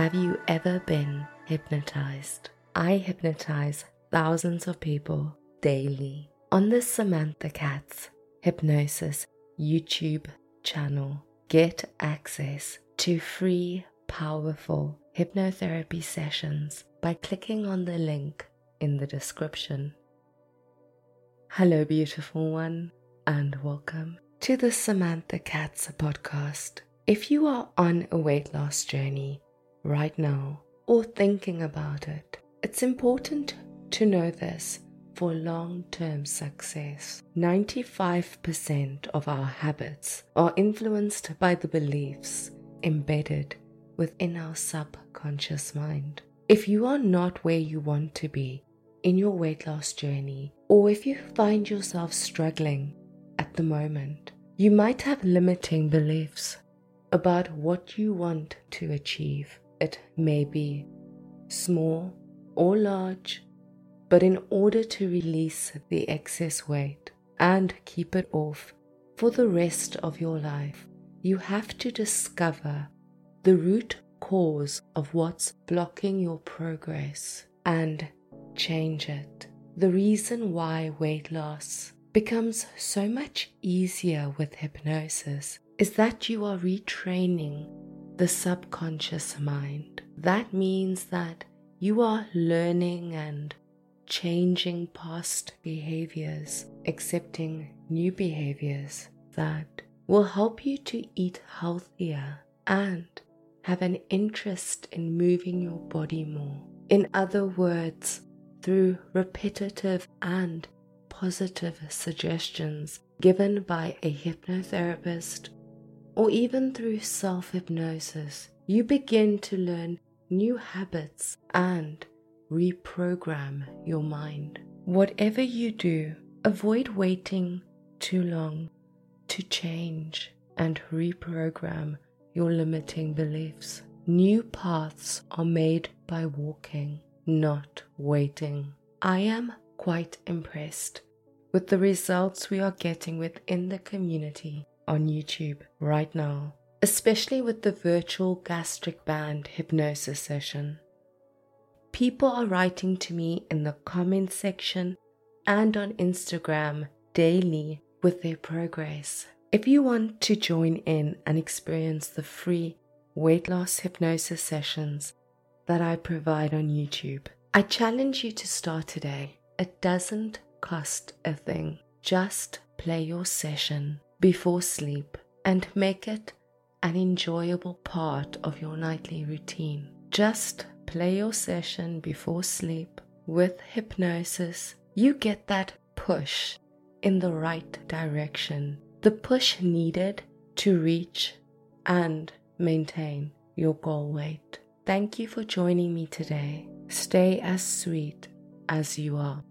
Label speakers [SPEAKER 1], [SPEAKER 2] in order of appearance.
[SPEAKER 1] Have you ever been hypnotized? I hypnotize thousands of people daily on the Samantha Katz Hypnosis YouTube channel. Get access to free, powerful hypnotherapy sessions by clicking on the link in the description. Hello, beautiful one, and welcome to the Samantha Katz podcast. If you are on a weight loss journey right now or thinking about it, it's important to know this for long term success. 95% of our habits are influenced by the beliefs embedded within our subconscious mind. If you are not where you want to be in your weight loss journey, or if you find yourself struggling at the moment, you might have limiting beliefs about what you want to achieve. It may be small or large, but in order to release the excess weight and keep it off for the rest of your life, you have to discover the root cause of what's blocking your progress and change it. The reason why weight loss becomes so much easier with hypnosis is that you are retraining the subconscious mind. That means that you are learning and changing past behaviors, accepting new behaviors that will help you to eat healthier and have an interest in moving your body more. In other words, through repetitive and positive suggestions given by a hypnotherapist or even through self hypnosis, you begin to learn new habits and reprogram your mind. Whatever you do, avoid waiting too long to change and reprogram your limiting beliefs. New paths are made by walking, not waiting. I am quite impressed with the results we are getting within the community on YouTube right now, especially with the virtual gastric band hypnosis session. People are writing to me in the comment section and on Instagram daily with their progress. If you want to join in and experience the free weight loss hypnosis sessions that I provide on YouTube, I challenge you to start today. It doesn't cost a thing. Just play your session before sleep and make it an enjoyable part of your nightly routine. Just play your session before sleep with hypnosis. You get that push in the right direction, the push needed to reach and maintain your goal weight. Thank you for joining me today. Stay as sweet as you are.